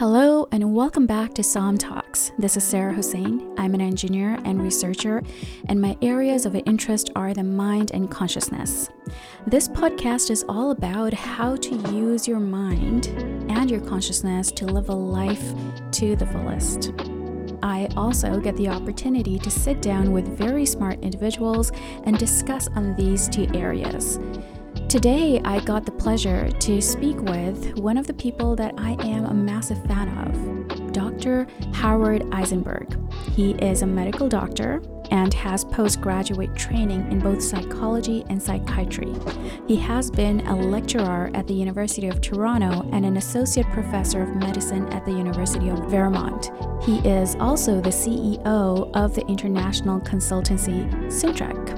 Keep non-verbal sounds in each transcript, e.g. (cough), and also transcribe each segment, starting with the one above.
Hello, and welcome back to SOM Talks. This is Sarah Hussein. I'm an engineer and researcher, and my areas of interest are the mind and consciousness. This podcast is all about how to use your mind and your consciousness to live a life to the fullest. I also get the opportunity to sit down with very smart individuals and discuss on these two areas. Today, I got the pleasure to speak with one of the people that I am a massive fan of, Dr. Howard Eisenberg. He is a medical doctor and has postgraduate training in both psychology and psychiatry. He has been a lecturer at the University of Toronto and an associate professor of medicine at the University of Vermont. He is also the CEO of the international consultancy Syntrek.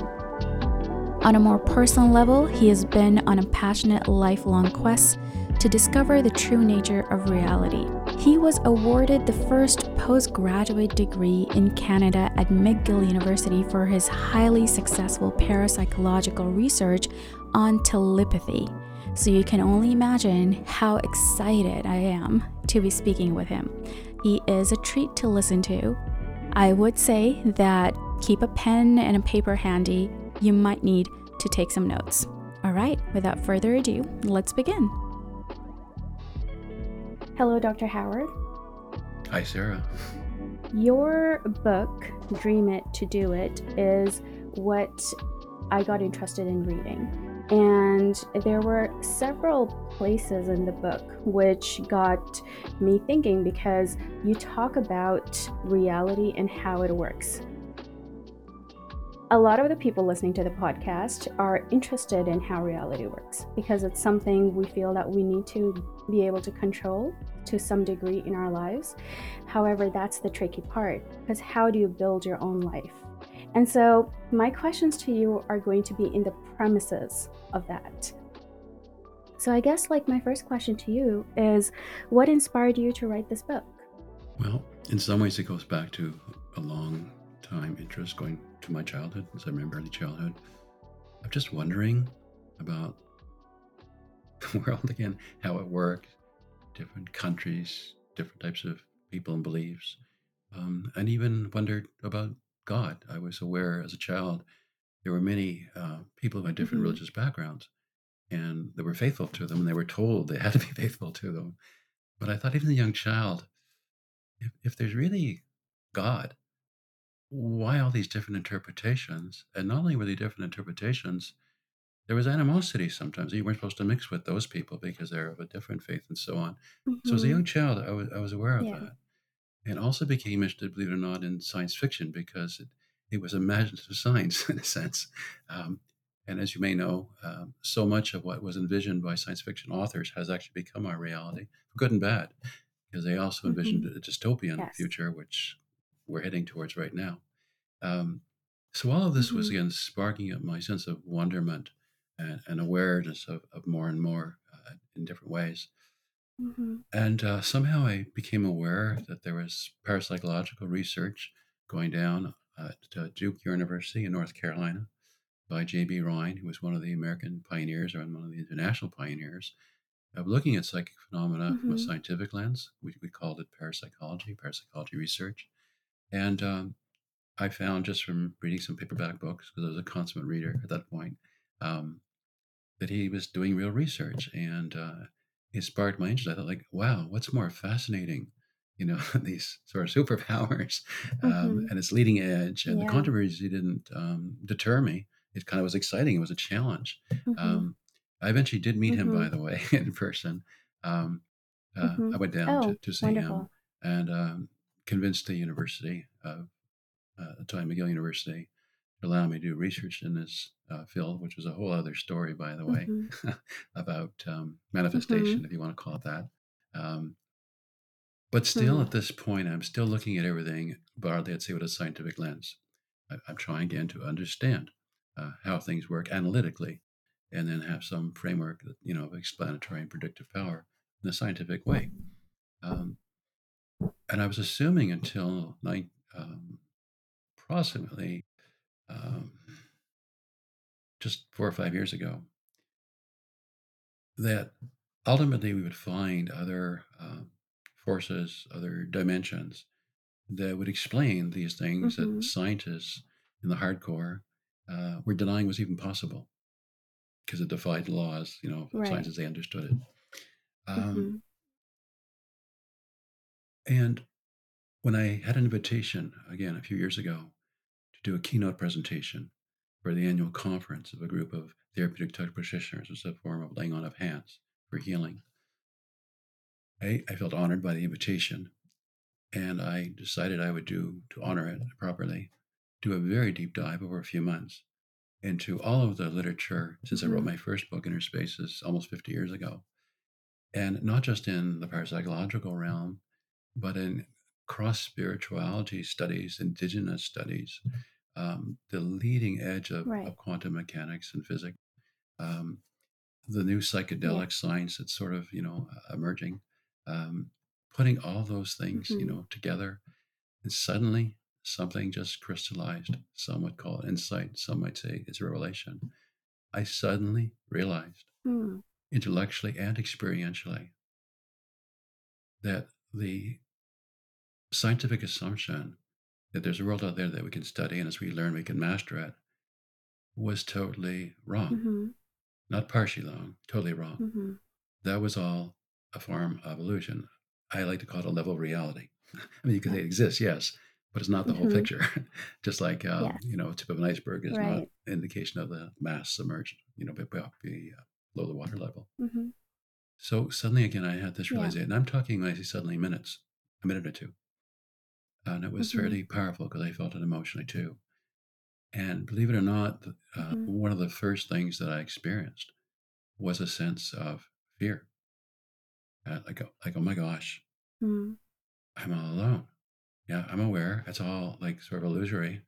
On a more personal level, he has been on a passionate lifelong quest to discover the true nature of reality. He was awarded the first postgraduate degree in Canada at McGill University for his highly successful parapsychological research on telepathy. So you can only imagine how excited I am to be speaking with him. He is a treat to listen to. I would say that keep a pen and a paper handy you might need to take some notes. All right, without further ado, let's begin. Hello, Dr. Howard. Hi, Sarah. Your book, Dream It to Do It, is what I got interested in reading. And there were several places in the book which got me thinking because you talk about reality and how it works a lot of the people listening to the podcast are interested in how reality works because it's something we feel that we need to be able to control to some degree in our lives. However, that's the tricky part because how do you build your own life? And so, my questions to you are going to be in the premises of that. So, I guess, like, my first question to you is what inspired you to write this book? Well, in some ways, it goes back to a long time interest going to my childhood, as I remember early childhood. I'm just wondering about (laughs) the world again, how it works, different countries, different types of people and beliefs, um, and even wondered about God. I was aware as a child there were many uh, people who had different mm-hmm. religious backgrounds, and they were faithful to them, and they were told they (laughs) had to be faithful to them. But I thought, even a young child, if, if there's really God, why all these different interpretations? And not only were they different interpretations, there was animosity sometimes. You weren't supposed to mix with those people because they're of a different faith and so on. Mm-hmm. So as a young mm-hmm. child, I was, I was aware of yeah. that. And also became interested, believe it or not, in science fiction because it, it was imaginative science (laughs) in a sense. Um, and as you may know, um, so much of what was envisioned by science fiction authors has actually become our reality, good and bad, because they also envisioned mm-hmm. a dystopian yes. future, which we're heading towards right now. Um, so all of this mm-hmm. was again sparking up my sense of wonderment and, and awareness of, of, more and more uh, in different ways. Mm-hmm. And uh, somehow I became aware that there was parapsychological research going down at uh, Duke University in North Carolina by J.B. Rhine, who was one of the American pioneers and one of the international pioneers of looking at psychic phenomena mm-hmm. from a mm-hmm. scientific lens. We, we called it parapsychology, parapsychology research. And um, I found just from reading some paperback books, because I was a consummate reader at that point, um, that he was doing real research. And uh, it sparked my interest. I thought, like, wow, what's more fascinating? You know, (laughs) these sort of superpowers um, mm-hmm. and it's leading edge. And yeah. the controversy didn't um, deter me. It kind of was exciting. It was a challenge. Mm-hmm. Um, I eventually did meet him, by mm-hmm. the way, (laughs) in person. Um, uh, mm-hmm. I went down oh, to, to see wonderful. him. And um, convinced the university of uh, time McGill University to allow me to do research in this uh, field, which was a whole other story, by the way, mm-hmm. (laughs) about um, manifestation, mm-hmm. if you want to call it that. Um, but still, mm-hmm. at this point, I'm still looking at everything, broadly, I'd say, with a scientific lens. I, am trying again to understand uh, how things work analytically, and then have some framework, that, you know, of explanatory and predictive power in a scientific way. Um, and I was assuming until like um, approximately um, just four or five years ago that ultimately we would find other uh, forces, other dimensions that would explain these things Mhm. that scientists in the hardcore uh, were denying was even possible because it defied laws, you know, Right. science as they understood it. Um, Mhm. And when I had an invitation, again, a few years ago, to do a keynote presentation for the annual conference of a group of therapeutic touch practitioners as a form of laying on of hands for healing, I, I felt honored by the invitation. And I decided I would do, to honor it properly, do a very deep dive over a few months into all of the literature since I wrote Mhm. my first book, Inner Spaces, almost 50 years ago. And not just in the parapsychological realm, but in cross spirituality studies, indigenous studies, um, the leading edge of, Right. of quantum mechanics and physics, um, the new psychedelic science that's sort of you know emerging, um, putting all those things you Mhm. know together, and suddenly something just crystallized. Some would call it insight. Some might say it's a revelation. I suddenly realized, Hmm. intellectually and experientially, that the scientific assumption that there's a world out there that we can study and as we learn we can master it was totally wrong. Mhm. Not partially wrong, totally wrong. Mhm. That was all a form of illusion. I like to call it a level of reality. (laughs) I mean, you can say it exists, yes, but it's not the whole Mhm. picture. (laughs) Just like, Yes. you know, tip of an iceberg is not an indication of the mass submerged, you know, uh, below the water level. Mhm. So suddenly again, I had this Yeah. realization. And I'm talking when I say suddenly minutes, a minute or two. And it was Mhm. fairly powerful because I felt it emotionally too. And believe it or not, uh, Mhm. one of the first things that I experienced was a sense of fear. Uh, like, oh- like, oh my gosh, Mm. I'm all alone. Yeah, I'm aware. It's all like sort of illusory,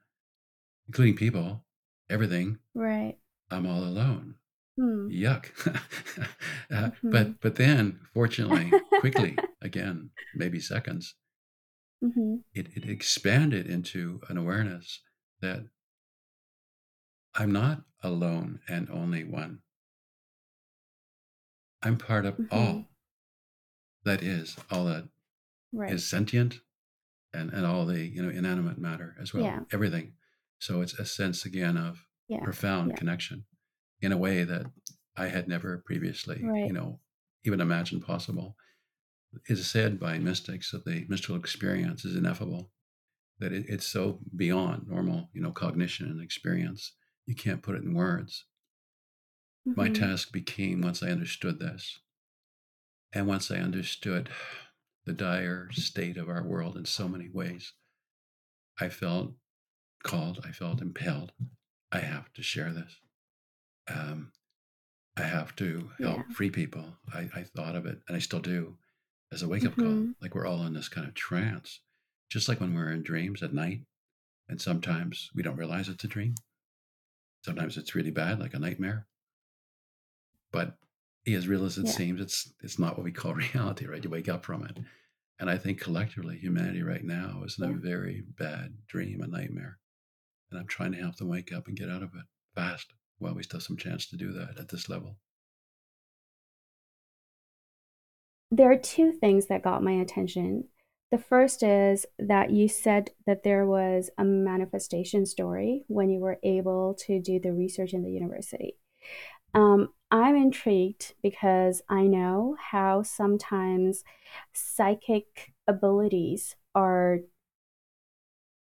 including people, everything. Right. I'm all alone. Hmm. Yuck. (laughs) uh, Mhm. But but then, fortunately, quickly, (laughs) again, maybe seconds, Mhm. it, it expanded into an awareness that I'm not alone and only one. I'm part of Mhm. all that is, all that Right. is sentient and, and all the you know inanimate matter as well. Yeah. Everything. So it's a sense again of Yeah. profound Yeah. connection in a way that I had never previously, Right. you know, even imagined possible. Is said by mystics that the mystical experience is ineffable, that it, it's so beyond normal, you know, cognition and experience. You can't put it in words. My Mhm. task became once I understood this, and once I understood the dire state of our world in so many ways, I felt called, I felt impelled. I have to share this. Um, I have to help Yeah. free people. I, I thought of it, and I still do, as a wake up call. Mhm. Like we're all in this kind of trance, just like when we're in dreams at night. And sometimes we don't realize it's a dream. Sometimes it's really bad, like a nightmare. But as real as it Yeah. seems, it's it's not what we call (laughs) reality, right? You wake up from it. And I think collectively, humanity right now is in a very bad dream, a nightmare. And I'm trying to help them wake up and get out of it fast while we still have some chance to do that at this level. There are two things that got my attention. The first is that you said that there was a manifestation story when you were able to do the research in the university. Um, I'm intrigued because I know how sometimes psychic abilities are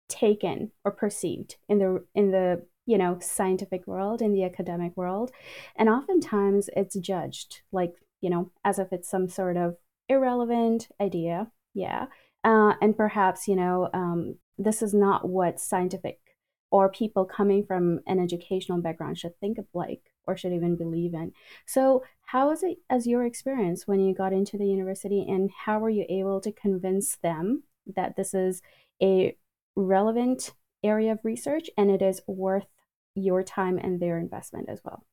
taken or perceived in the in the you know scientific world in the academic world and oftentimes it's judged like you know as if it's some sort of irrelevant idea yeah uh, and perhaps you know um, this is not what scientific or people coming from an educational background should think of like or should even believe in so how was it as your experience when you got into the university and how were you able to convince them that this is a relevant area of research and it is worth your time and their investment as well.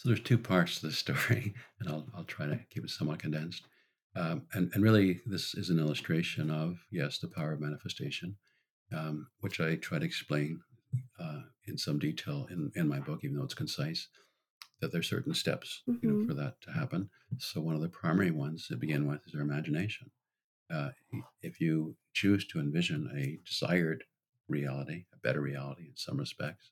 So there's two parts to this story, (laughs) and I'll, I'll try to keep it somewhat condensed. Um, and, and really, this is an illustration of, yes, the power of manifestation, um, which I try to explain uh, in some detail in, in my book, even though it's concise, that there's certain steps, you know, Mhm. for that to happen. So one of the primary ones to begin with is our imagination. uh, if you choose to envision a desired reality, a better reality in some respects,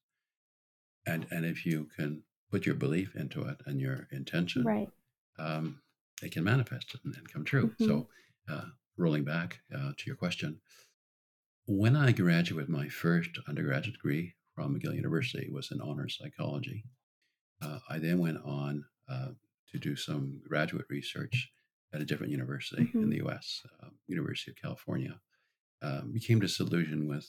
and and if you can put your belief into it and your intention, Right. um, it can manifest and, and come true. Mhm. So, uh, rolling back uh, to your question, when I graduated my first undergraduate degree from McGill University it was in honors psychology. Uh, I then went on uh, to do some graduate research at a different university in Mhm. the U.S., uh, University of California. Um, became disillusioned with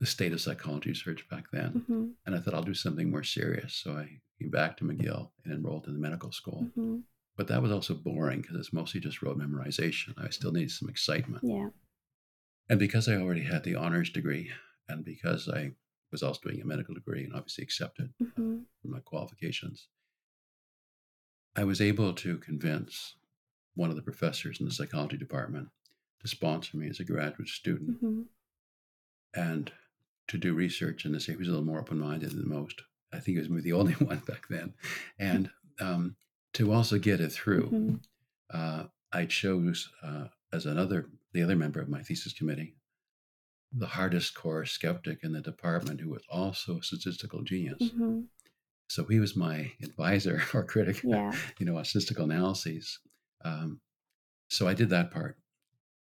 the state of psychology research back then, hmm and I thought I'll do something more serious. So I came back to McGill and enrolled in the medical school. hmm But that was also boring because it's mostly just rote memorization. I still needed some excitement. Yeah. And because I already had the honors degree, and because I was also doing a medical degree and obviously accepted hmm for my qualifications, I was able to convince one of the professors in the psychology department to sponsor me as a graduate student hmm and to do research in this area. He was a little more open minded than most. I think he was maybe the (laughs) only one back then. And um, to also get it through, hmm uh, I chose uh, as another, the other member of my thesis committee, the hardest core skeptic in the department who was also a statistical genius. hmm So he was my advisor (laughs) or critic, Yeah. you know, on statistical analyses. Um, so I did that part.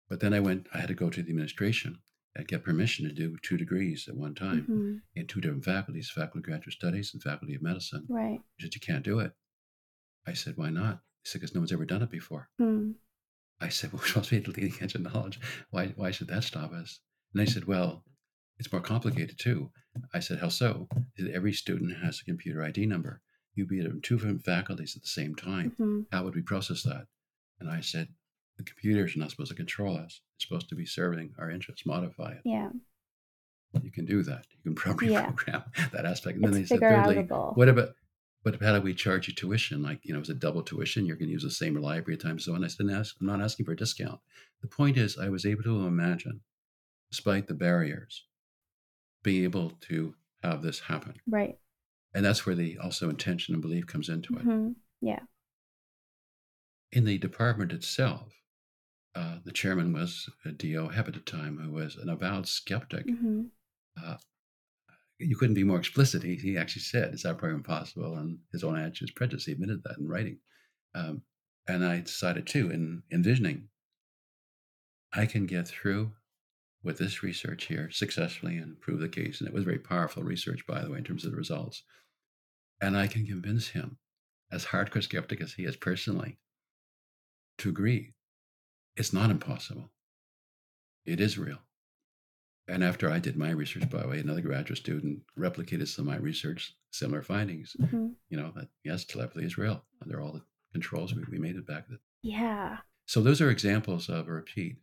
But then I went, I had to go to the administration get permission to do two degrees at one time hmm in two different faculties, Faculty of Graduate Studies and Faculty of Medicine. Right. He said, You can't do it. I said, Why not? He said, Because no one's ever done it before. Mm. I said, (laughs) Well, we're supposed to be at the leading edge of knowledge. Why, why should that stop us? And they said, Well, it's more complicated too. I said, How so? He said, Every student has a computer ID number. You'd be at two different faculties at the same time. hmm How would we process that? And I said, The computers are not supposed to control us. It's supposed to be serving our interests, modify it. Yeah. You can do that. You can (laughs) program, Yeah. program that aspect. And then they said, thirdly, what about but how do we charge you tuition? Like, you know, is it double tuition? You're going to use the same library time. So on. I said, ask, I'm not asking for a discount. The point is, I was able to imagine, despite the barriers, being able to have this happen. Right. And that's where the also intention and belief comes into it. hmm Yeah. In the department itself, uh, the chairman was a D.O. Hebb at the time, who was an avowed skeptic. hmm Uh, you couldn't be more explicit. He, he actually said, "Is that program possible?" And his own attitude is prejudice. He admitted that in writing. Um, and I decided too, in envisioning, I can get through with this research here successfully and prove the case. And it was very powerful research, by the way, in terms of the results. And I can convince him, as hardcore skeptic as he is personally, to agree. It's not impossible. It is real. And after I did my research, by the way, another graduate student replicated some of my research, similar findings. hmm You know, that yes, telepathy is real. Under all the controls, we, we made it back. Yeah. So those are examples of a repeat,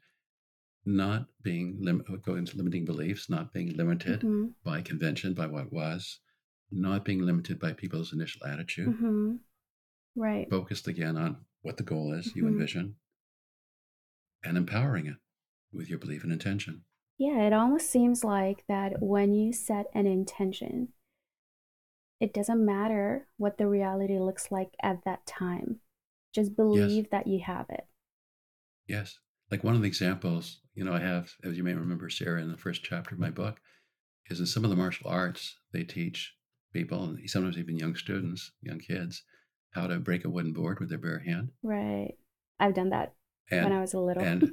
not being lim- going to limiting beliefs, not being limited hmm by convention, by what was, not being limited by people's initial attitude, hmm Right. focused again on what the goal is you Mhm. envision, and empowering it with your belief and intention. Yeah, it almost seems like that when you set an intention, it doesn't matter what the reality looks like at that time. Just believe that you have it. Yes. Like one of the examples, you know, I have, as you may remember, Sarah, in the first chapter of my book, is in some of the martial arts, they teach people, and sometimes even young students, young kids, how to break a wooden board with their bare hand. Right. I've done that when I was a little. and,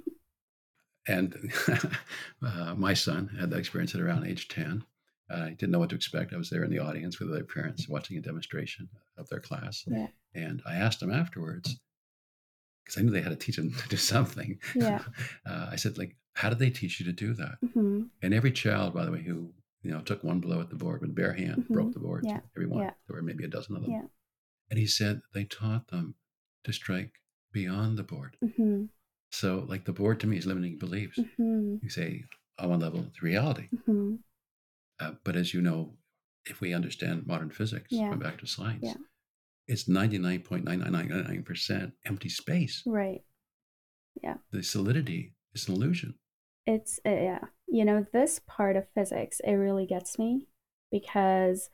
(laughs) and (laughs) uh, my son had that experience at around age 10. I didn't know what to expect. I was there in the audience with other parents watching a demonstration of their class. Yeah. And I asked them afterwards, because I knew they had to teach them (laughs) to do something. Yeah. Uh, I said, like, how did they teach you to do that? hmm And every child, by the way, who you know took one blow at the board with bare hand, Mhm. broke the board. Yeah. Every one. Yeah. There were maybe a dozen of them. Yeah. And he said they taught them to strike beyond the board. hmm So, like, the board to me is limiting beliefs. hmm You say, on one level, it's reality. hmm Uh, but as you know, if we understand modern physics, Yeah. going back to science, Yeah. it's 99.9999% empty space. Right. Yeah. The solidity is an illusion. It's, uh, yeah. You know, this part of physics, it really gets me because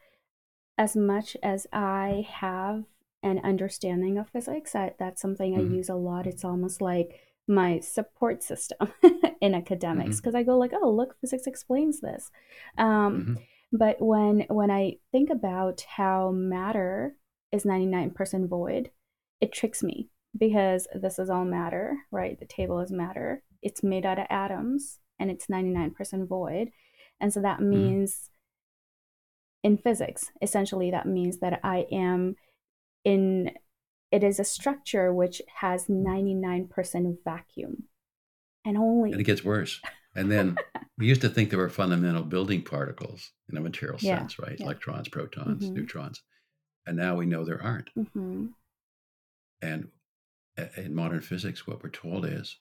as much as I have an understanding of physics, I, that's something I Mhm. use a lot. It's almost like my support system (laughs) in academics because I go like, oh, look, physics explains this. Um, hmm but when when I think about how matter is 99% void, it tricks me because this is all matter, right? The table is matter. It's made out of atoms and it's 99% void. And so that hmm means in physics, essentially that means that I am in it is a structure which has 99% vacuum and only And it gets worse. And then we used to think there were fundamental building particles in a material yeah sense, right? yeah Electrons, protons, mhm neutrons. And now we know there aren't. mhm And in modern physics, what we're told is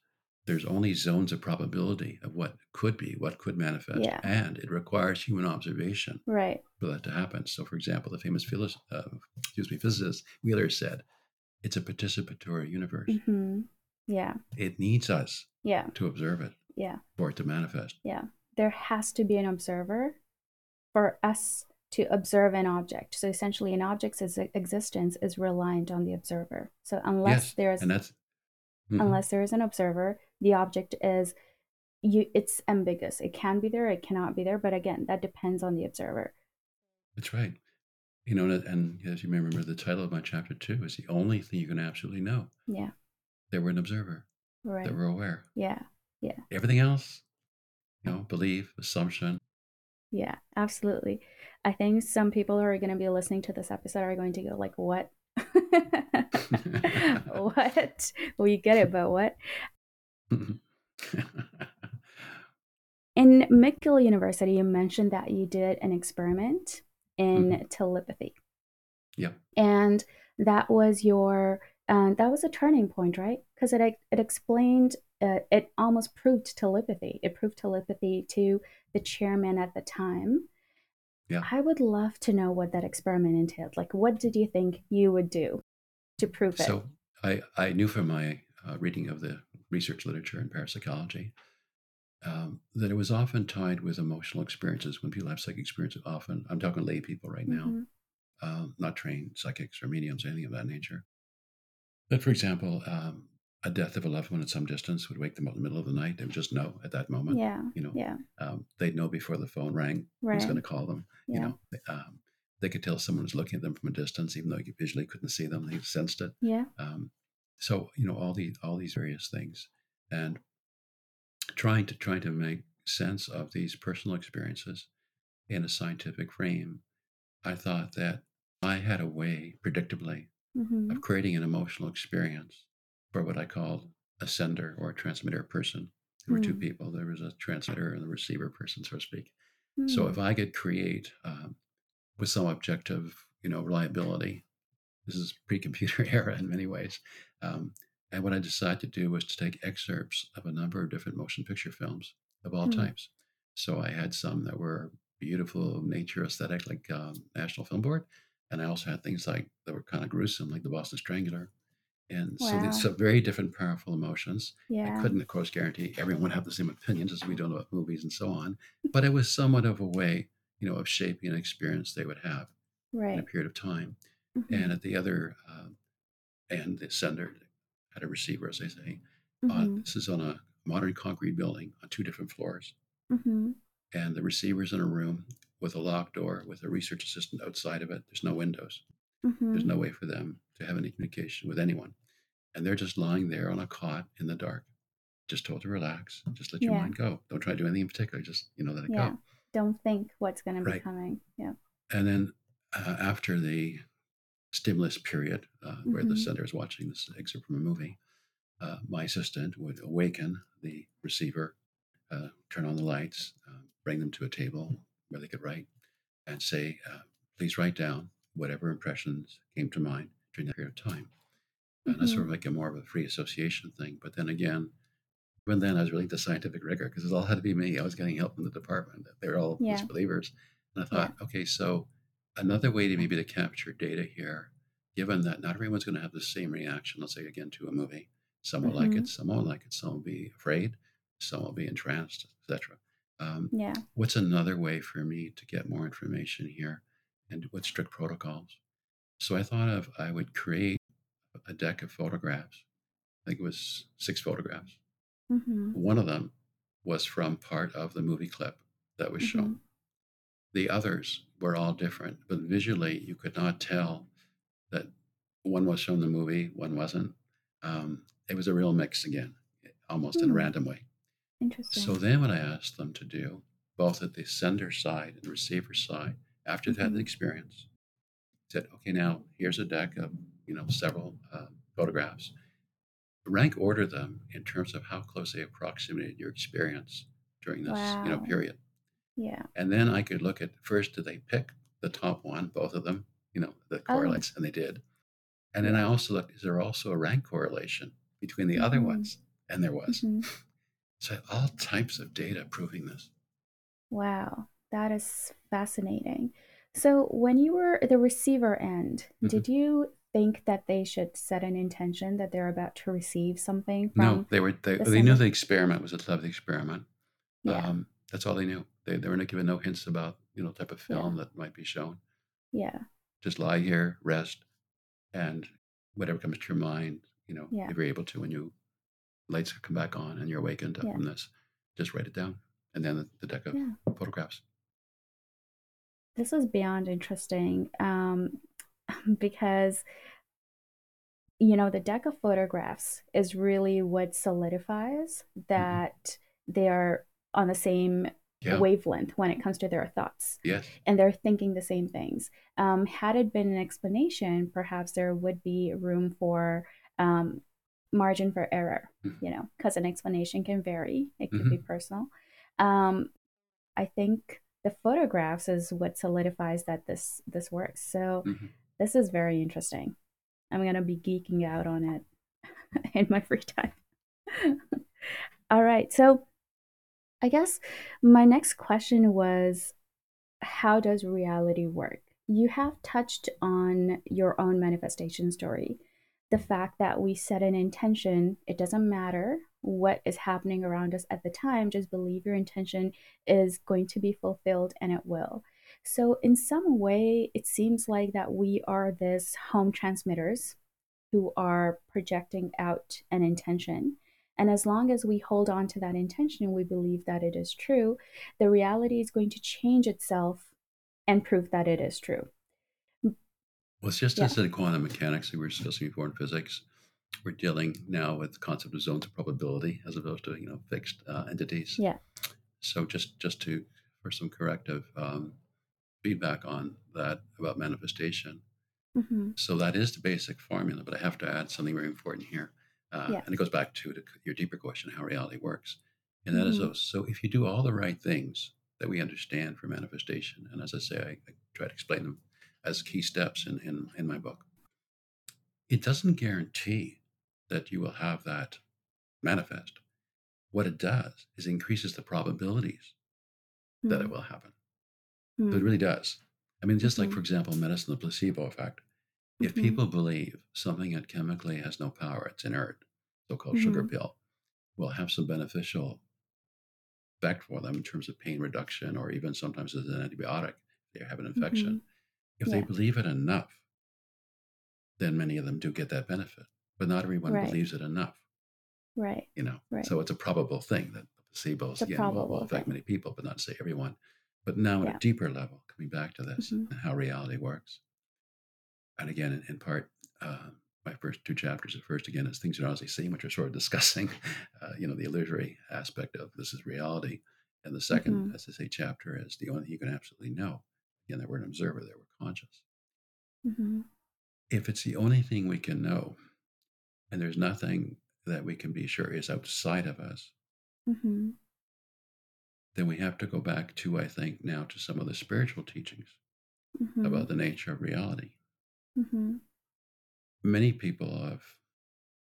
there's only zones of probability of what could be, what could manifest, yeah. and it requires human observation right. for that to happen. So, for example, the famous uh, excuse me, physicist Wheeler said, "It's a participatory universe. mhm yeah. It needs us yeah. to observe it yeah. for it to manifest." yeah. There has to be an observer for us to observe an object. So essentially an object's existence is reliant on the observer. So unless Yes, and that's mhm, unless there is an observer the object is you it's ambiguous. It can be there it cannot be there but again that depends on the observer. That's right. You know, and, and as you may remember, the title of my chapter two is the only thing you can absolutely know. yeah. That we're an observer, that right. we're aware. yeah. Yeah. Everything else, you know, belief, assumption. yeah absolutely. I think some people who are going to be listening to this episode are going to go like what? (laughs) (laughs) What? We get it but what (laughs) in mcgill university you mentioned that you did an experiment in telepathy. Yep. and that was your um, that was a turning point right? Because it it explained uh, it almost proved telepathy. It proved telepathy to the chairman at the time. Yeah. i would love to know what that experiment entailed. Like what did you think you would do to prove it? So I, I knew from my uh, reading of the research literature in parapsychology um, that it was often tied with emotional experiences. When people have psychic experiences, often, I'm talking lay people right now, Mhm. um, not trained psychics or mediums, or anything of that nature. But for example, um, a death of a loved one at some distance would wake them up in the middle of the night. They would just know at that moment, yeah you know, yeah um, they'd know before the phone rang who's going to call them. You know, um, they could tell someone was looking at them from a distance, even though you visually couldn't see them. They sensed it. yeah Um, so you know all these all these various things, and trying to trying to make sense of these personal experiences in a scientific frame. I thought that I had a way, predictably, hmm of creating an emotional experience for what I called a sender or a transmitter person. There were two mm. people. There was a transmitter and a receiver person, so to speak. So Mm. if I could create um, with some objective, you know, reliability, this is pre-computer (laughs) era in many ways. Um, and what I decided to do was to take excerpts of a number of different motion picture films of all Mm. types. So I had some that were beautiful nature aesthetic, like um, National Film Board, and I also had things like that were kind of gruesome, like the Boston Strangler. And so these wow some very different, powerful emotions. I couldn't, of course, guarantee everyone would have the same opinions as we don't about movies and so on, but it was somewhat of a way, you know, of shaping an experience they would have right. in a period of time. Hmm And at the other um, end, the sender had a receiver, as they say. Uh, hmm this is on a modern concrete building on two different floors. hmm And the receiver's in a room with a locked door with a research assistant outside of it. There's no windows. There's hmm no way for them to have any communication with anyone. And they're just lying there on a cot in the dark, just told to relax, just let your yeah mind go. Don't try to do anything in particular, just, you know, let it yeah go. don't think what's going to be Right. coming yeah And then uh, after the stimulus period, uh, where the sender is watching this excerpt from a movie, uh, my assistant would awaken the receiver, uh, turn on the lights, uh, bring them to a table where they could write, and say, uh, please write down whatever impressions came to mind during that period of time. And that's hmm sort of like a more of a free association thing. But then again, even then, I was really into scientific rigor because it all had to be me. I was getting help from the department. They were all yeah disbelievers. And I yeah thought, okay, so another way to maybe to capture data here, given that not everyone's going to have the same reaction, let's say again to a movie. Some will like hmm it, some won't like it, some will be afraid, some will be entranced, etc. Um, yeah what's another way for me to get more information here and with strict protocols? So I thought of I would create a deck of photographs I think it was six photographs. Mm-hmm. One of them was from part of the movie clip that was Mm-hmm. shown. The others were all different, but visually you could not tell that one was from the movie, one wasn't. Um, it was a real mix again, almost in a Hmm. random way. Interesting. So then, what I asked them to do, both at the sender side and receiver side, after they've had the Mhm. experience, said, "Okay, now here's a deck of you know several uh, photographs. Rank order them in terms of how close they approximated your experience during this you know period." Yeah. And then I could look at first, did they pick the top one, both of them, you know, that Oh. correlates, and they did. And then I also looked, is there also a rank correlation between the other Mhm. ones? And there was. hmm (laughs) So all types of data proving this. Wow, that is fascinating. So, when you were the receiver end, Mhm. did you think that they should set an intention that they're about to receive something No, they were they, the they knew the experiment was a love experiment. Yeah, Um, that's all they knew. They, they were not given no hints about you know type of yeah, film that might be shown. yeah, Just lie here, rest, and whatever comes to your mind, you know, yeah, if you're able to, when you lights come back on and you're awakened yeah, from this, just write it down, and then the, the deck of yeah. photographs. This is beyond interesting, um, (laughs) because you know the deck of photographs is really what solidifies hmm that they are on the same Yeah. wavelength when it comes to their thoughts. Yes. and they're thinking the same things. Um, had it been an explanation, perhaps there would be room for um, margin for error, Mm-hmm. you know, because an explanation can vary, it could hmm be personal. Um, I think the photographs is what solidifies that this this works. So hmm this is very interesting. I'm gonna be geeking out on it (laughs) in my free time. (laughs) All right, so I guess my next question was how does reality work? You have touched on your own manifestation story. The fact that we set an intention, it doesn't matter what is happening around us at the time, just believe your intention is going to be fulfilled and it will. So, in some way, it seems like that we are this home transmitters who are projecting out an intention. And as long as we hold on to that intention, and we believe that it is true, the reality is going to change itself and prove that it is true. Well, it's just Yeah. as in quantum mechanics we were discussing before in physics, we're dealing now with the concept of zones of probability as opposed to you know fixed uh, entities. Yeah. So just just to for some corrective um, feedback on that about manifestation. hmm So that is the basic formula, but I have to add something very important here, uh, Yeah. and it goes back to the, your deeper question: how reality works, and that is hmm so. So if you do all the right things that we understand for manifestation, and as I say, I, I try to explain them as key steps in, in in my book. It doesn't guarantee that you will have that manifest. What it does is increases the probabilities that it will happen. So it really does. I mean, just like, Mhm. for example, medicine, the placebo effect. If Mhm. people believe something that chemically has no power, it's inert, so called sugar Mhm. pill, will have some beneficial effect for them in terms of pain reduction or even sometimes as an antibiotic, they have an infection. Mhm. If they believe it enough, then many of them do get that benefit. But not everyone Right. believes it enough, Right. you know. Right. So it's a probable thing that the placebos again will, will affect thing. many people, but not say everyone. But now at Yeah. a deeper level, coming back to this Mhm. and how reality works. And again, in, in part, uh, my first two chapters at first again is things you're honestly seeing, which are sort of discussing, (laughs) uh, you know, the illusory aspect of this is reality. And the 2nd Mhm. as I say, chapter is the only thing you can absolutely know. Again, that we're an observer, that we're conscious. Mhm. If it's the only thing we can know, and there's nothing that we can be sure is outside of us, Mhm. then we have to go back to, I think, now to some of the spiritual teachings Mhm. about the nature of reality. Mhm. Many people have,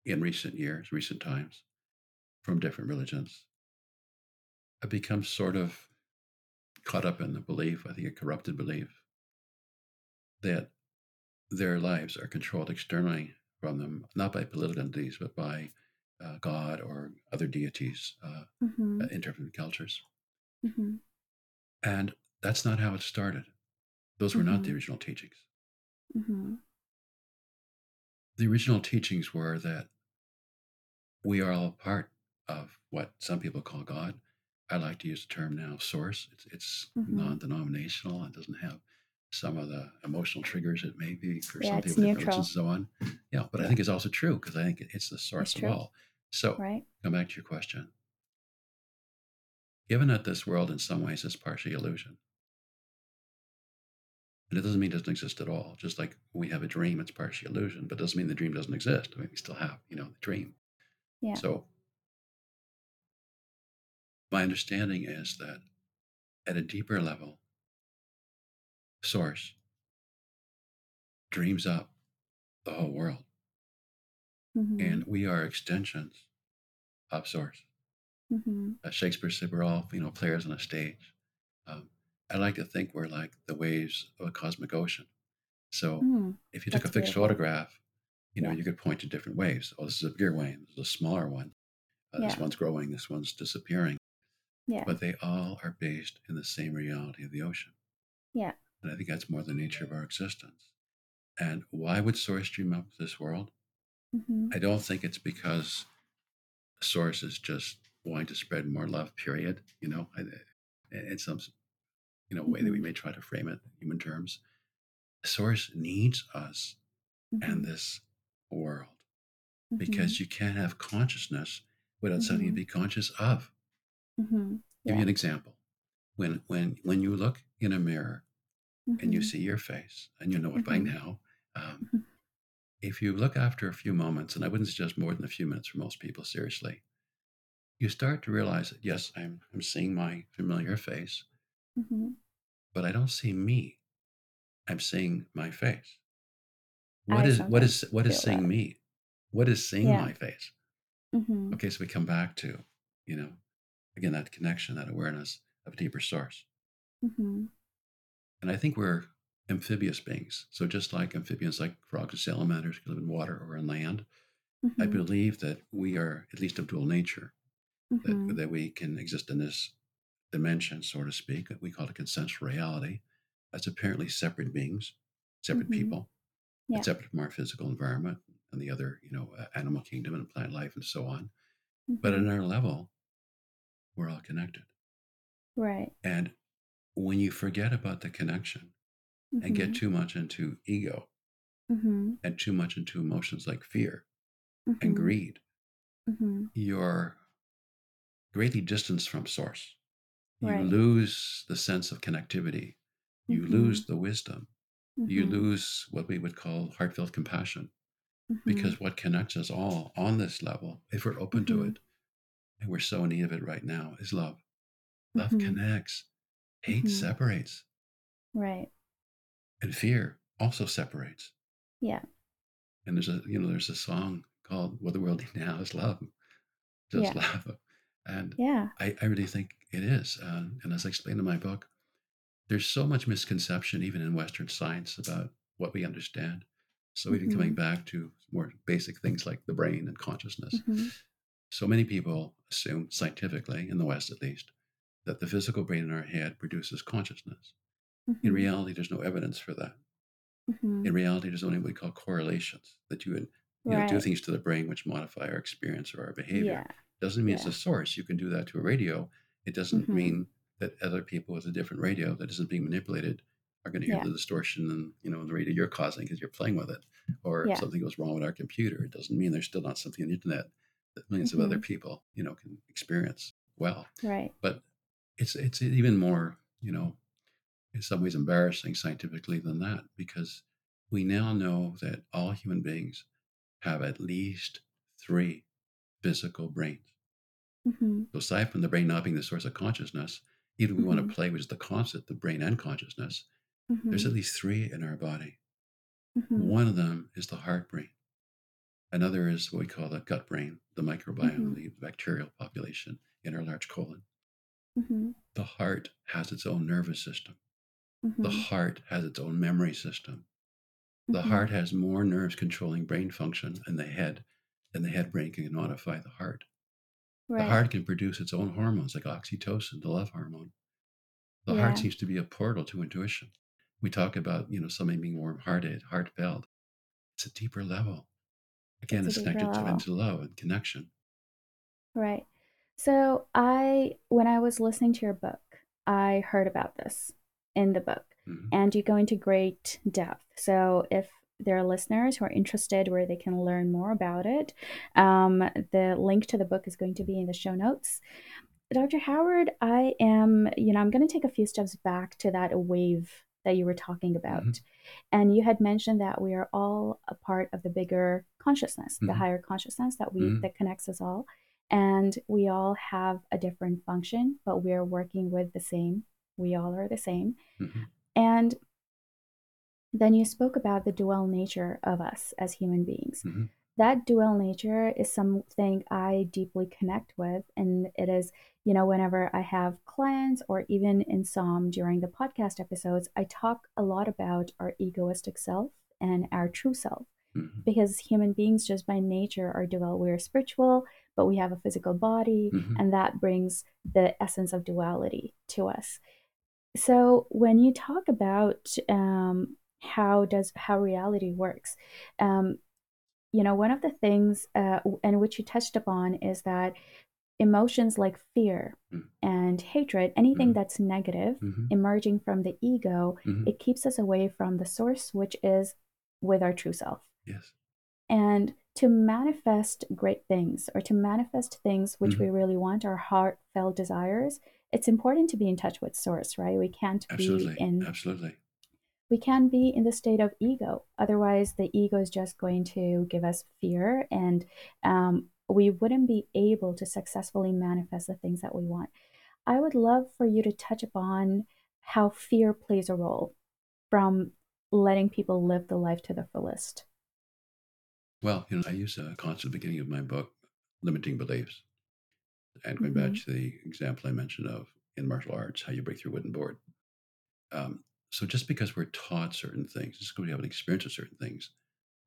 in recent years, recent times, from different religions, have become sort of caught up in the belief, I think a corrupted belief, that their lives are controlled externally from them, not by political entities, but by uh, God or other deities uh, Mhm. in different cultures. Mhm. And that's not how it started. Those were not the Mhm. original teachings. The original teachings were that we are all part of what some people call God. I like to use the term now source. It's, it's Mhm. non denominational and doesn't have some of the emotional triggers it may be for Yeah, some people, religions and so on. Yeah, but I think it's also true because I think it's the source of all. So, Right. come back to your question. Given that this world in some ways is partially illusion, and it doesn't mean it doesn't exist at all. Just like when we have a dream, it's partially illusion, but it doesn't mean the dream doesn't exist. I mean, we still have, you know, the dream. Yeah. So my understanding is that at a deeper level, source dreams up the whole world, Mhm. and we are extensions of source. Mhm. Uh, Shakespeare said we're all, you know, players on a stage. Um, I like to think we're like the waves of a cosmic ocean. So Mm. if you took a fixed beautiful. photograph, you know, Yeah. you could point to different waves. Oh, this is a bigger wave. This is a smaller one. Uh, This one's growing. This one's disappearing. Yeah. But they all are based in the same reality of the ocean. Yeah. And I think that's more the nature of our existence. And why would Source dream up this world? Mhm. I don't think it's because Source is just wanting to spread more love, period. You know, in some you know way that we Mhm. may try to frame it in human terms. Source needs us Mhm. and this world Mhm. because you can't have consciousness without something to Mhm. be conscious of. Mhm. Give you an example. When when when you look in a mirror and you see your face, and you know it by now. Um, if you look after a few moments, and I wouldn't suggest more than a few minutes for most people, seriously, you start to realize that yes, I'm I'm seeing my familiar face, Mhm. but I don't see me. I'm seeing my face. What I is what is what is seeing that. me? What is seeing Yeah. my face? Mhm. Okay, so we come back to, you know, again that connection, that awareness of a deeper source. Mhm. And I think we're amphibious beings. So just like amphibians, like frogs and salamanders, can live in water or on land, I Mhm. believe that we are at least of dual nature, that, Mhm. that we can exist in this dimension, so to speak, that we call it consensual reality, That's apparently separate beings, separate Mhm. people, Yeah. separate from our physical environment and the other, you know, uh, animal kingdom and plant life and so on. But Mhm. at our level, we're all connected. Right. And when you forget about the connection and get Mhm. too much into ego Mhm. and too much into emotions like fear and Mhm. greed, you're greatly distanced from source. You Right. lose the sense of connectivity. You Mhm. lose the wisdom. You Mhm. lose what we would call heartfelt compassion. Mhm. Because what connects us all on this level, if we're open to Mhm. it, and we're so in need of it right now, is love. Love Mhm. connects. Hate separates. Right. And fear also separates. Yeah. And there's a you know, there's a song called What the World Needs Now is Love. Just Yeah. (laughs) love. And Yeah. I, I really think it is. Uh, and as I explained in my book, there's so much misconception, even in Western science, about what we understand. So, even coming Mhm. back to more basic things like the brain and consciousness, Mhm. so many people assume, scientifically, in the West at least, that the physical brain in our head produces consciousness. In Mhm. reality, there's no evidence for that. In reality, there's only what we call correlations that you would you know do things to the brain which modify our experience or our behavior. Yeah. Doesn't mean it's a source. You can do that to a radio. It doesn't Mhm. mean that other people with a different radio that isn't being manipulated are going to hear Yeah. the distortion and you know the radio you're causing because you're playing with it. Or if something goes wrong with our computer, it doesn't mean there's still not something on the internet that millions of other Mhm. people you know can experience well. Right. But it's it's even more you know in some ways embarrassing scientifically than that because we now know that all human beings have at least three physical brains. Mhm. So aside from the brain not being the source of consciousness, even we want Mhm. to play with the concept, the brain and consciousness, there's at Mhm. least three in our body. Mhm. One of them is the heart brain. Another is what we call the gut brain, the microbiome, Mhm. the bacterial population in our large colon. The heart has its own nervous system. The heart has its own memory system. The heart has more nerves controlling brain function in the head than the head brain can modify the heart. The heart can produce its own hormones like oxytocin, the love hormone. The heart seems to be a portal to intuition. We talk about, you know, somebody being warm hearted, heartfelt. It's a deeper level. Again, It's it's connected to level. love and connection. Right. So I, when I was listening to your book, I heard about this in the book, Mhm. and you go into great depth. So if there are listeners who are interested where they can learn more about it, um, the link to the book is going to be in the show notes. Dr. Howard, I am, you know, I'm going to take a few steps back to that wave that you were talking about. Mhm. And you had mentioned that we are all a part of the bigger consciousness, the Mhm. higher consciousness that we Mhm. that connects us all. And we all have a different function, but we're working with the same. We all are the same. Mhm. And then you spoke about the dual nature of us as human beings. Mhm. That dual nature is something I deeply connect with. And it is, you know, whenever I have clients or even in some during the podcast episodes, I talk a lot about our egoistic self and our true self. Mhm. Because human beings, just by nature, are dual. We're spiritual, but we have a physical body, Mhm. and that brings the essence of duality to us. So when you talk about um, how does how reality works, um, you know, one of the things uh, and which you touched upon is that emotions like fear Mm. and hatred, anything Mhm. that's negative, Mhm. emerging from the ego, Mhm. it keeps us away from the source, which is with our true self. Yes. And to manifest great things or to manifest things which Mhm. we really want, our heartfelt desires, it's important to be in touch with source, right? We can't Absolutely. be in Absolutely. We can be in the state of ego. Otherwise, the ego is just going to give us fear, and um, we wouldn't be able to successfully manifest the things that we want. I would love for you to touch upon how fear plays a role from letting people live the life to the fullest. Well, you know, I use a concept the beginning of my book, limiting beliefs. And going back Mhm. to the example I mentioned of in martial arts, how you break through wooden board. Um, so just because we're taught certain things, just because we have an experience of certain things,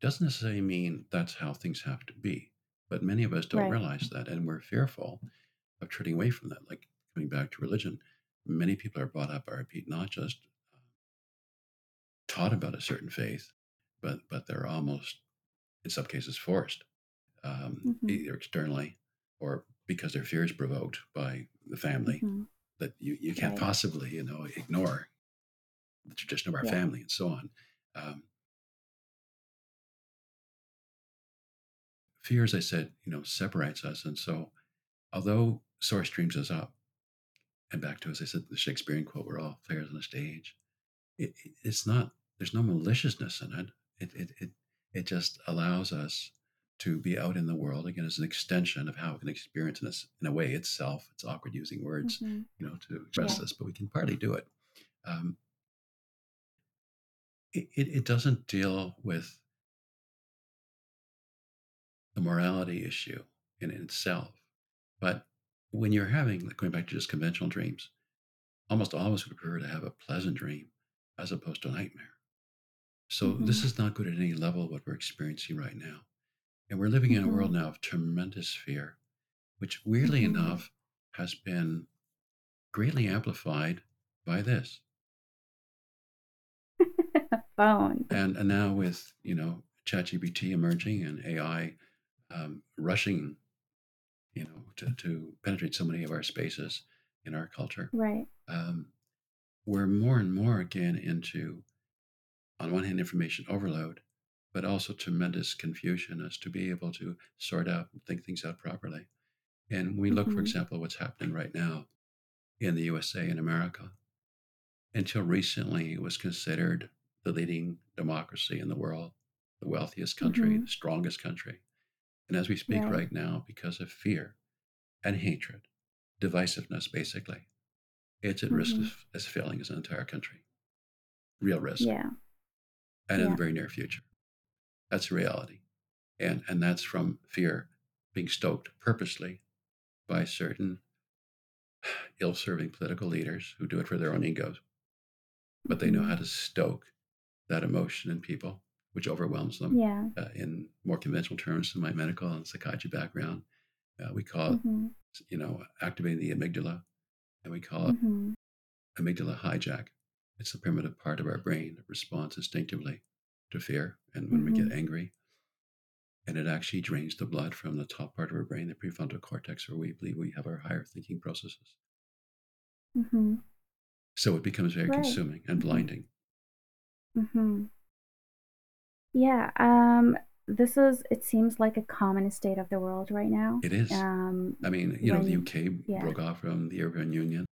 doesn't necessarily mean that's how things have to be. But many of us don't Right. realize that, and we're fearful of turning away from that. Like coming back to religion, many people are brought up, I repeat, not just uh, taught about a certain faith, but but they're almost, in some cases, forced um, Mhm. either externally or because their fear is provoked by the family Mhm. that you, you can't Right. possibly you know ignore the tradition of our Yeah. family and so on. Um, fear, as I said, you know, separates us, and so although source dreams us up, and back to as I said, the Shakespearean quote, "We're all players on a stage." It, it- it's not. There's no maliciousness in it. It it it it just allows us to be out in the world again as an extension of how we can experience in, us, in a way itself. It's awkward using words, Mhm. you know, to express Yeah. this, but we can partly do it. Um, it, it. Doesn't deal with the morality issue in itself, but when you're having, like going back to just conventional dreams, almost always would prefer to have a pleasant dream as opposed to a nightmare. So this Mhm. is not good at any level what we're experiencing right now. And we're living in a world Mhm. now of tremendous fear, which weirdly Mhm. enough has been greatly amplified by this. Phone. And and now with, you know, ChatGPT emerging and AI um, rushing, you know, to, to penetrate so many of our spaces in our culture, Right. um, we're more and more again into, on one hand, information overload, but also tremendous confusion as to be able to sort out and think things out properly. And we look, for Mhm. example, what's happening right now in the USA and America. Until recently, it was considered the leading democracy in the world, the wealthiest country, Mhm. the strongest country. And as we speak Right. right now, because of fear and hatred, divisiveness, basically, it's at risk Mhm. of as failing as an entire country. Real risk. Yeah. And in the very near future. That's reality. And and that's from fear being stoked purposely by certain (sighs) ill-serving political leaders who do it for their own egos. But they know how to stoke that emotion in people, which overwhelms them. Yeah. Uh, in more conventional terms, in my medical and psychiatry background, uh, we call it, Mhm. you know, activating the amygdala, and we call it Mhm. amygdala hijack. It's the primitive part of our brain that responds instinctively to fear and when we get Mhm. angry. and it actually drains the blood from the top part of our brain, the prefrontal cortex, where we believe we have our higher thinking processes. Mm-hmm. So it becomes very Right. consuming and Mhm. blinding. Mm-hmm. Yeah. Um. This is. It seems like a common state of the world right now. It is. Um. I mean, you know, the when- UK yeah. broke off from the European Union.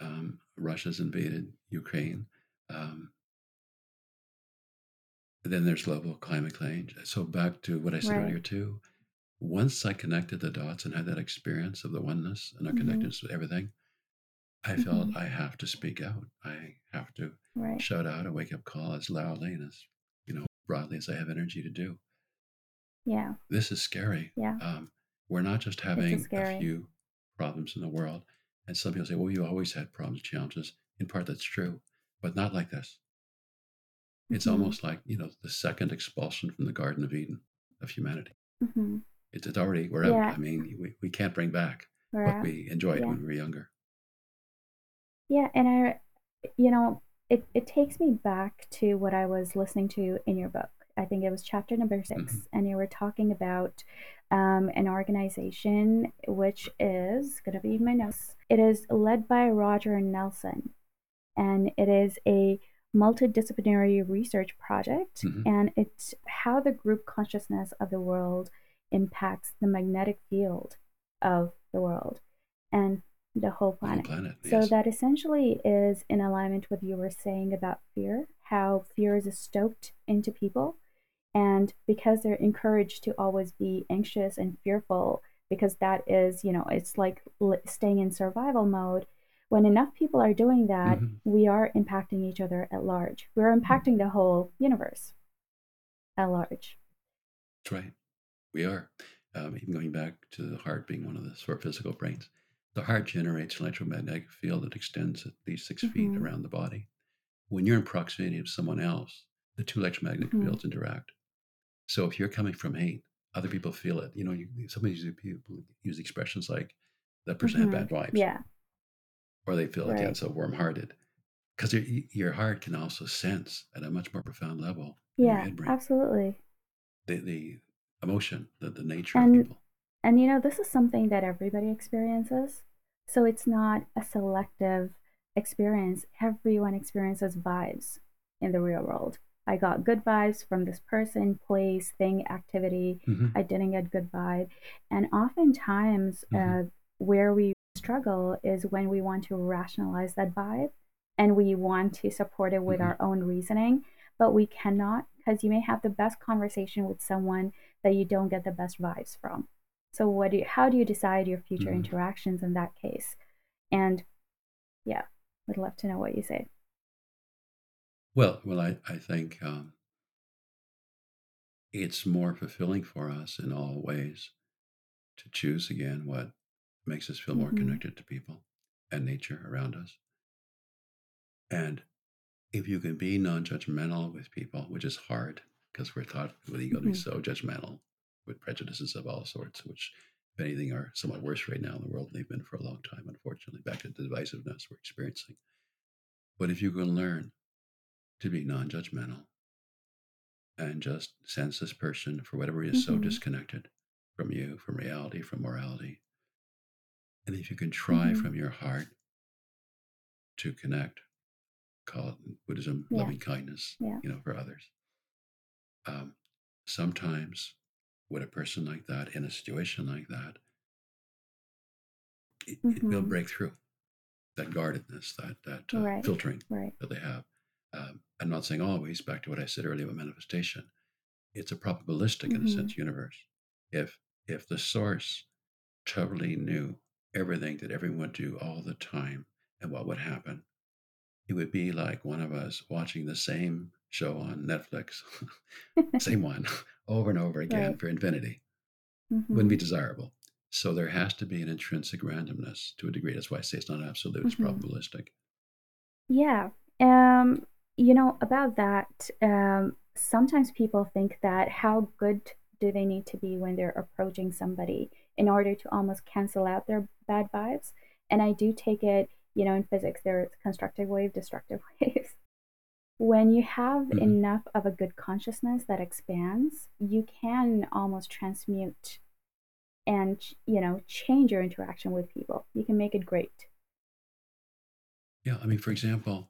Um, Russia's invaded Ukraine. Um, then there's global climate change. So back to what I said Right. earlier too. Once I connected the dots and had that experience of the oneness and our Mhm. connectedness with everything, I felt Mhm. I have to speak out. I have to Right. shout out a wake up call as loudly and as you know broadly as I have energy to do. Yeah. This is scary. Yeah. Um, we're not just having a few problems in the world. And some people say, well, you always had problems, challenges. In part, that's true, but not like this. It's Mhm. almost like, you know, the second expulsion from the Garden of Eden of humanity. Mm-hmm. It's, it's already, we're Yeah. out. I mean, we, we can't bring back We're what out. we enjoyed Yeah. when we were younger. Yeah, and I, you know, it, it takes me back to what I was listening to in your book. I think it was chapter number 6 Mhm. and you were talking about um, an organization which is going to be my notes. It is led by Roger Nelson, and it is a multidisciplinary research project, Mhm. and it's how the group consciousness of the world impacts the magnetic field of the world and the whole The whole planet. planet. So yes. that essentially is in alignment with what you were saying about fear, how fear is stoked into people. And because they're encouraged to always be anxious and fearful, because that is, you know, it's like staying in survival mode. When enough people are doing that, Mhm. we are impacting each other at large. We're impacting the whole universe at large. That's right. We are. Um, even going back to the heart being one of the sort of physical brains, the heart generates an electromagnetic field that extends at least 6 feet Mhm. around the body. When you're in proximity of someone else, the two electromagnetic Mhm. fields interact. So if you're coming from hate, other people feel it. You know, you, sometimes you- people use expressions like that person Mhm. had bad vibes, Yeah. or they feel like Right. yeah, so warm-hearted. Because your, your heart can also sense at a much more profound level Yeah, absolutely. the, the emotion, the, the nature And- of people. And you know, this is something that everybody experiences. So it's not a selective experience. Everyone experiences vibes in the real world. I got good vibes from this person, place, thing, activity. Mhm. I didn't get good vibe. And oftentimes, Mhm. uh, where we struggle is when we want to rationalize that vibe and we want to support it with Mhm. our own reasoning, but we cannot because you may have the best conversation with someone that you don't get the best vibes from. So, what do you, how do you decide your future Mhm. interactions in that case? And yeah, would love to know what you say. Well, well, I, I think um, it's more fulfilling for us in all ways to choose again what makes us feel more Mhm. connected to people and nature around us. And if you can be non-judgmental with people, which is hard because we're taught with ego to be Mhm. so judgmental with prejudices of all sorts, which if anything are somewhat worse right now in the world than they've been for a long time, unfortunately, back to the divisiveness we're experiencing. But if you can learn to be non-judgmental and just sense this person for whatever is so Mhm. disconnected from you, from reality, from morality. And if you can try Mhm. from your heart to connect, call it Buddhism Yeah. loving kindness, Yeah. you know, for others. Um, sometimes with a person like that, in a situation like that, it, it will break through that guardedness, that that uh, Right. filtering Right. that they have. Um, I'm not saying always, back to what I said earlier about manifestation. It's a probabilistic, in a Mhm. sense, universe. If if the source totally knew everything that everyone would do all the time and what would happen, it would be like one of us watching the same show on Netflix, (laughs) same one, over and over again Right. for infinity. Wouldn't be Mhm. desirable. So there has to be an intrinsic randomness to a degree. That's why I say it's not absolute, it's Mhm. probabilistic. Yeah. Um, you know, about that, um, sometimes people think that how good do they need to be when they're approaching somebody in order to almost cancel out their bad vibes? And I do take it, you know, in physics, there's constructive wave, destructive (laughs) waves. When you have Mhm. enough of a good consciousness that expands, you can almost transmute and you know change your interaction with people. You can make it great. Yeah, I mean, for example,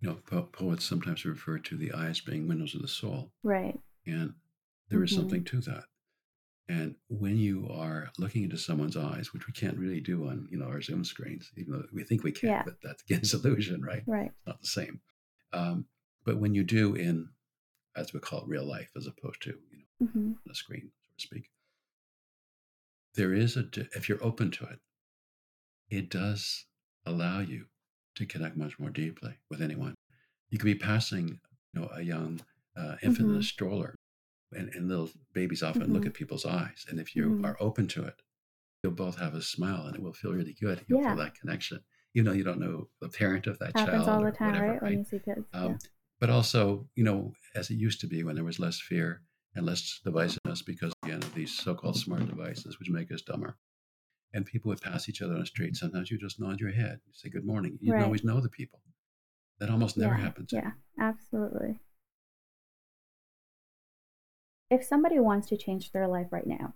you know, po- poets sometimes refer to the eyes being windows of the soul, Right. and there is Mhm. something to that. And when you are looking into someone's eyes, which we can't really do on you know our Zoom screens, even though we think we can, Yeah. but that's again (laughs) illusion, right? Right. It's not the same. Um, but when you do in, as we call it, real life, as opposed to you know hmm on a screen, so to speak, there is a if you're open to it, it does allow you to connect much more deeply with anyone. You could be passing, you know, a young uh, infant in a Mhm. stroller, and, and little babies often look Mhm. at people's eyes, and if you Mhm. are open to it, you'll both have a smile, and it will feel really good. You'll Yeah. feel that connection, even though you don't know the parent of that Happens child all the time, whatever, right? When you see kids. um, yeah. But also, you know, as it used to be when there was less fear and less divisiveness because, again, of these so called smart devices, which make us dumber. And people would pass each other on the street. Sometimes you just nod your head, you say good morning. You Right. always know the people. That almost never yeah. happens. Yeah. Absolutely. If somebody wants to change their life right now,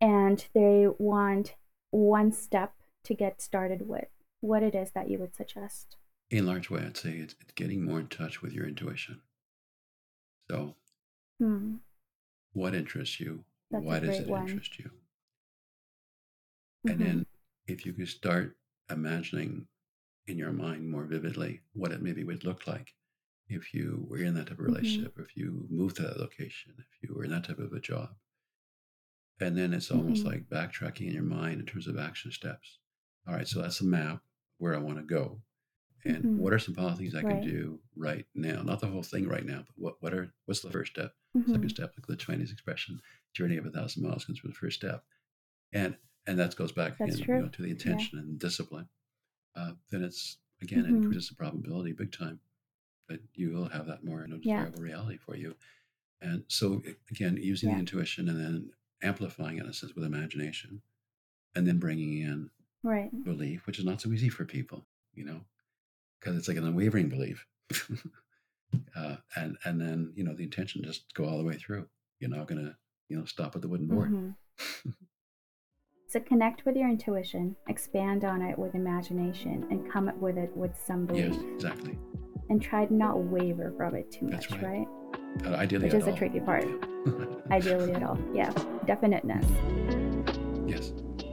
and they want one step to get started with, what it is that you would suggest? In large way, I'd say it's, it's getting more in touch with your intuition. So, Hmm. what interests you? That's Why does it one. interest you? And Mhm. then, if you could start imagining in your mind more vividly what it maybe would look like if you were in that type of Mhm. relationship, if you moved to that location, if you were in that type of a job. And then it's almost Mhm. like backtracking in your mind in terms of action steps. All right, so that's a map where I want to go. And Mhm. what are some things I Right. can do right now? Not the whole thing right now, but what, what are what's the first step? Second Mhm. step, like the Chinese expression, journey of a thousand miles comes with the first step. And and that goes back again, you know, to the Yeah. intention and discipline. Uh, then it's again it Mhm. increases the probability big time that you will have that more know, Yeah. desirable reality for you. And so again, using Yeah. the intuition and then amplifying it in a sense with imagination, and then bringing in Right. belief, which is not so easy for people, you know, because it's like an unwavering belief. (laughs) uh, and and then you know the intention just go all the way through. You're not gonna you know stop at the wooden board. Mhm. So connect with your intuition, expand on it with imagination, and come up with it with some belief. Yes, exactly. And try to not waver from it too much, right. right? Uh, ideally, Which at is the all. tricky part. (laughs) Ideally at all. Yeah. Definiteness.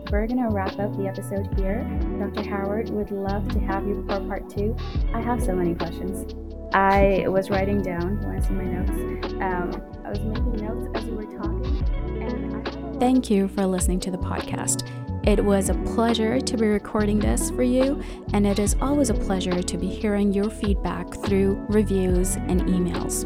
We're going to wrap up the episode here. Dr. Howard would love to have you for part two. I have so many questions. I was writing down, you want to see my notes? Um, I was making notes as you were talking. And I Thank you for listening to the podcast. It was a pleasure to be recording this for you, and it is always a pleasure to be hearing your feedback through reviews and emails.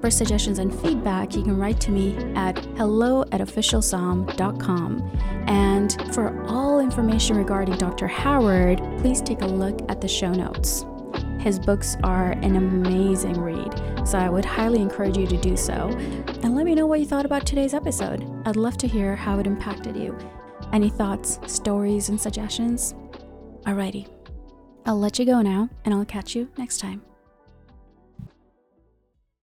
For suggestions and feedback, you can write to me at hello at officialsom.com. And for all information regarding Dr. Howard, please take a look at the show notes. His books are an amazing read, so I would highly encourage you to do so. And let me know what you thought about today's episode. I'd love to hear how it impacted you. Any thoughts, stories, and suggestions? Alrighty. I'll let you go now, and I'll catch you next time.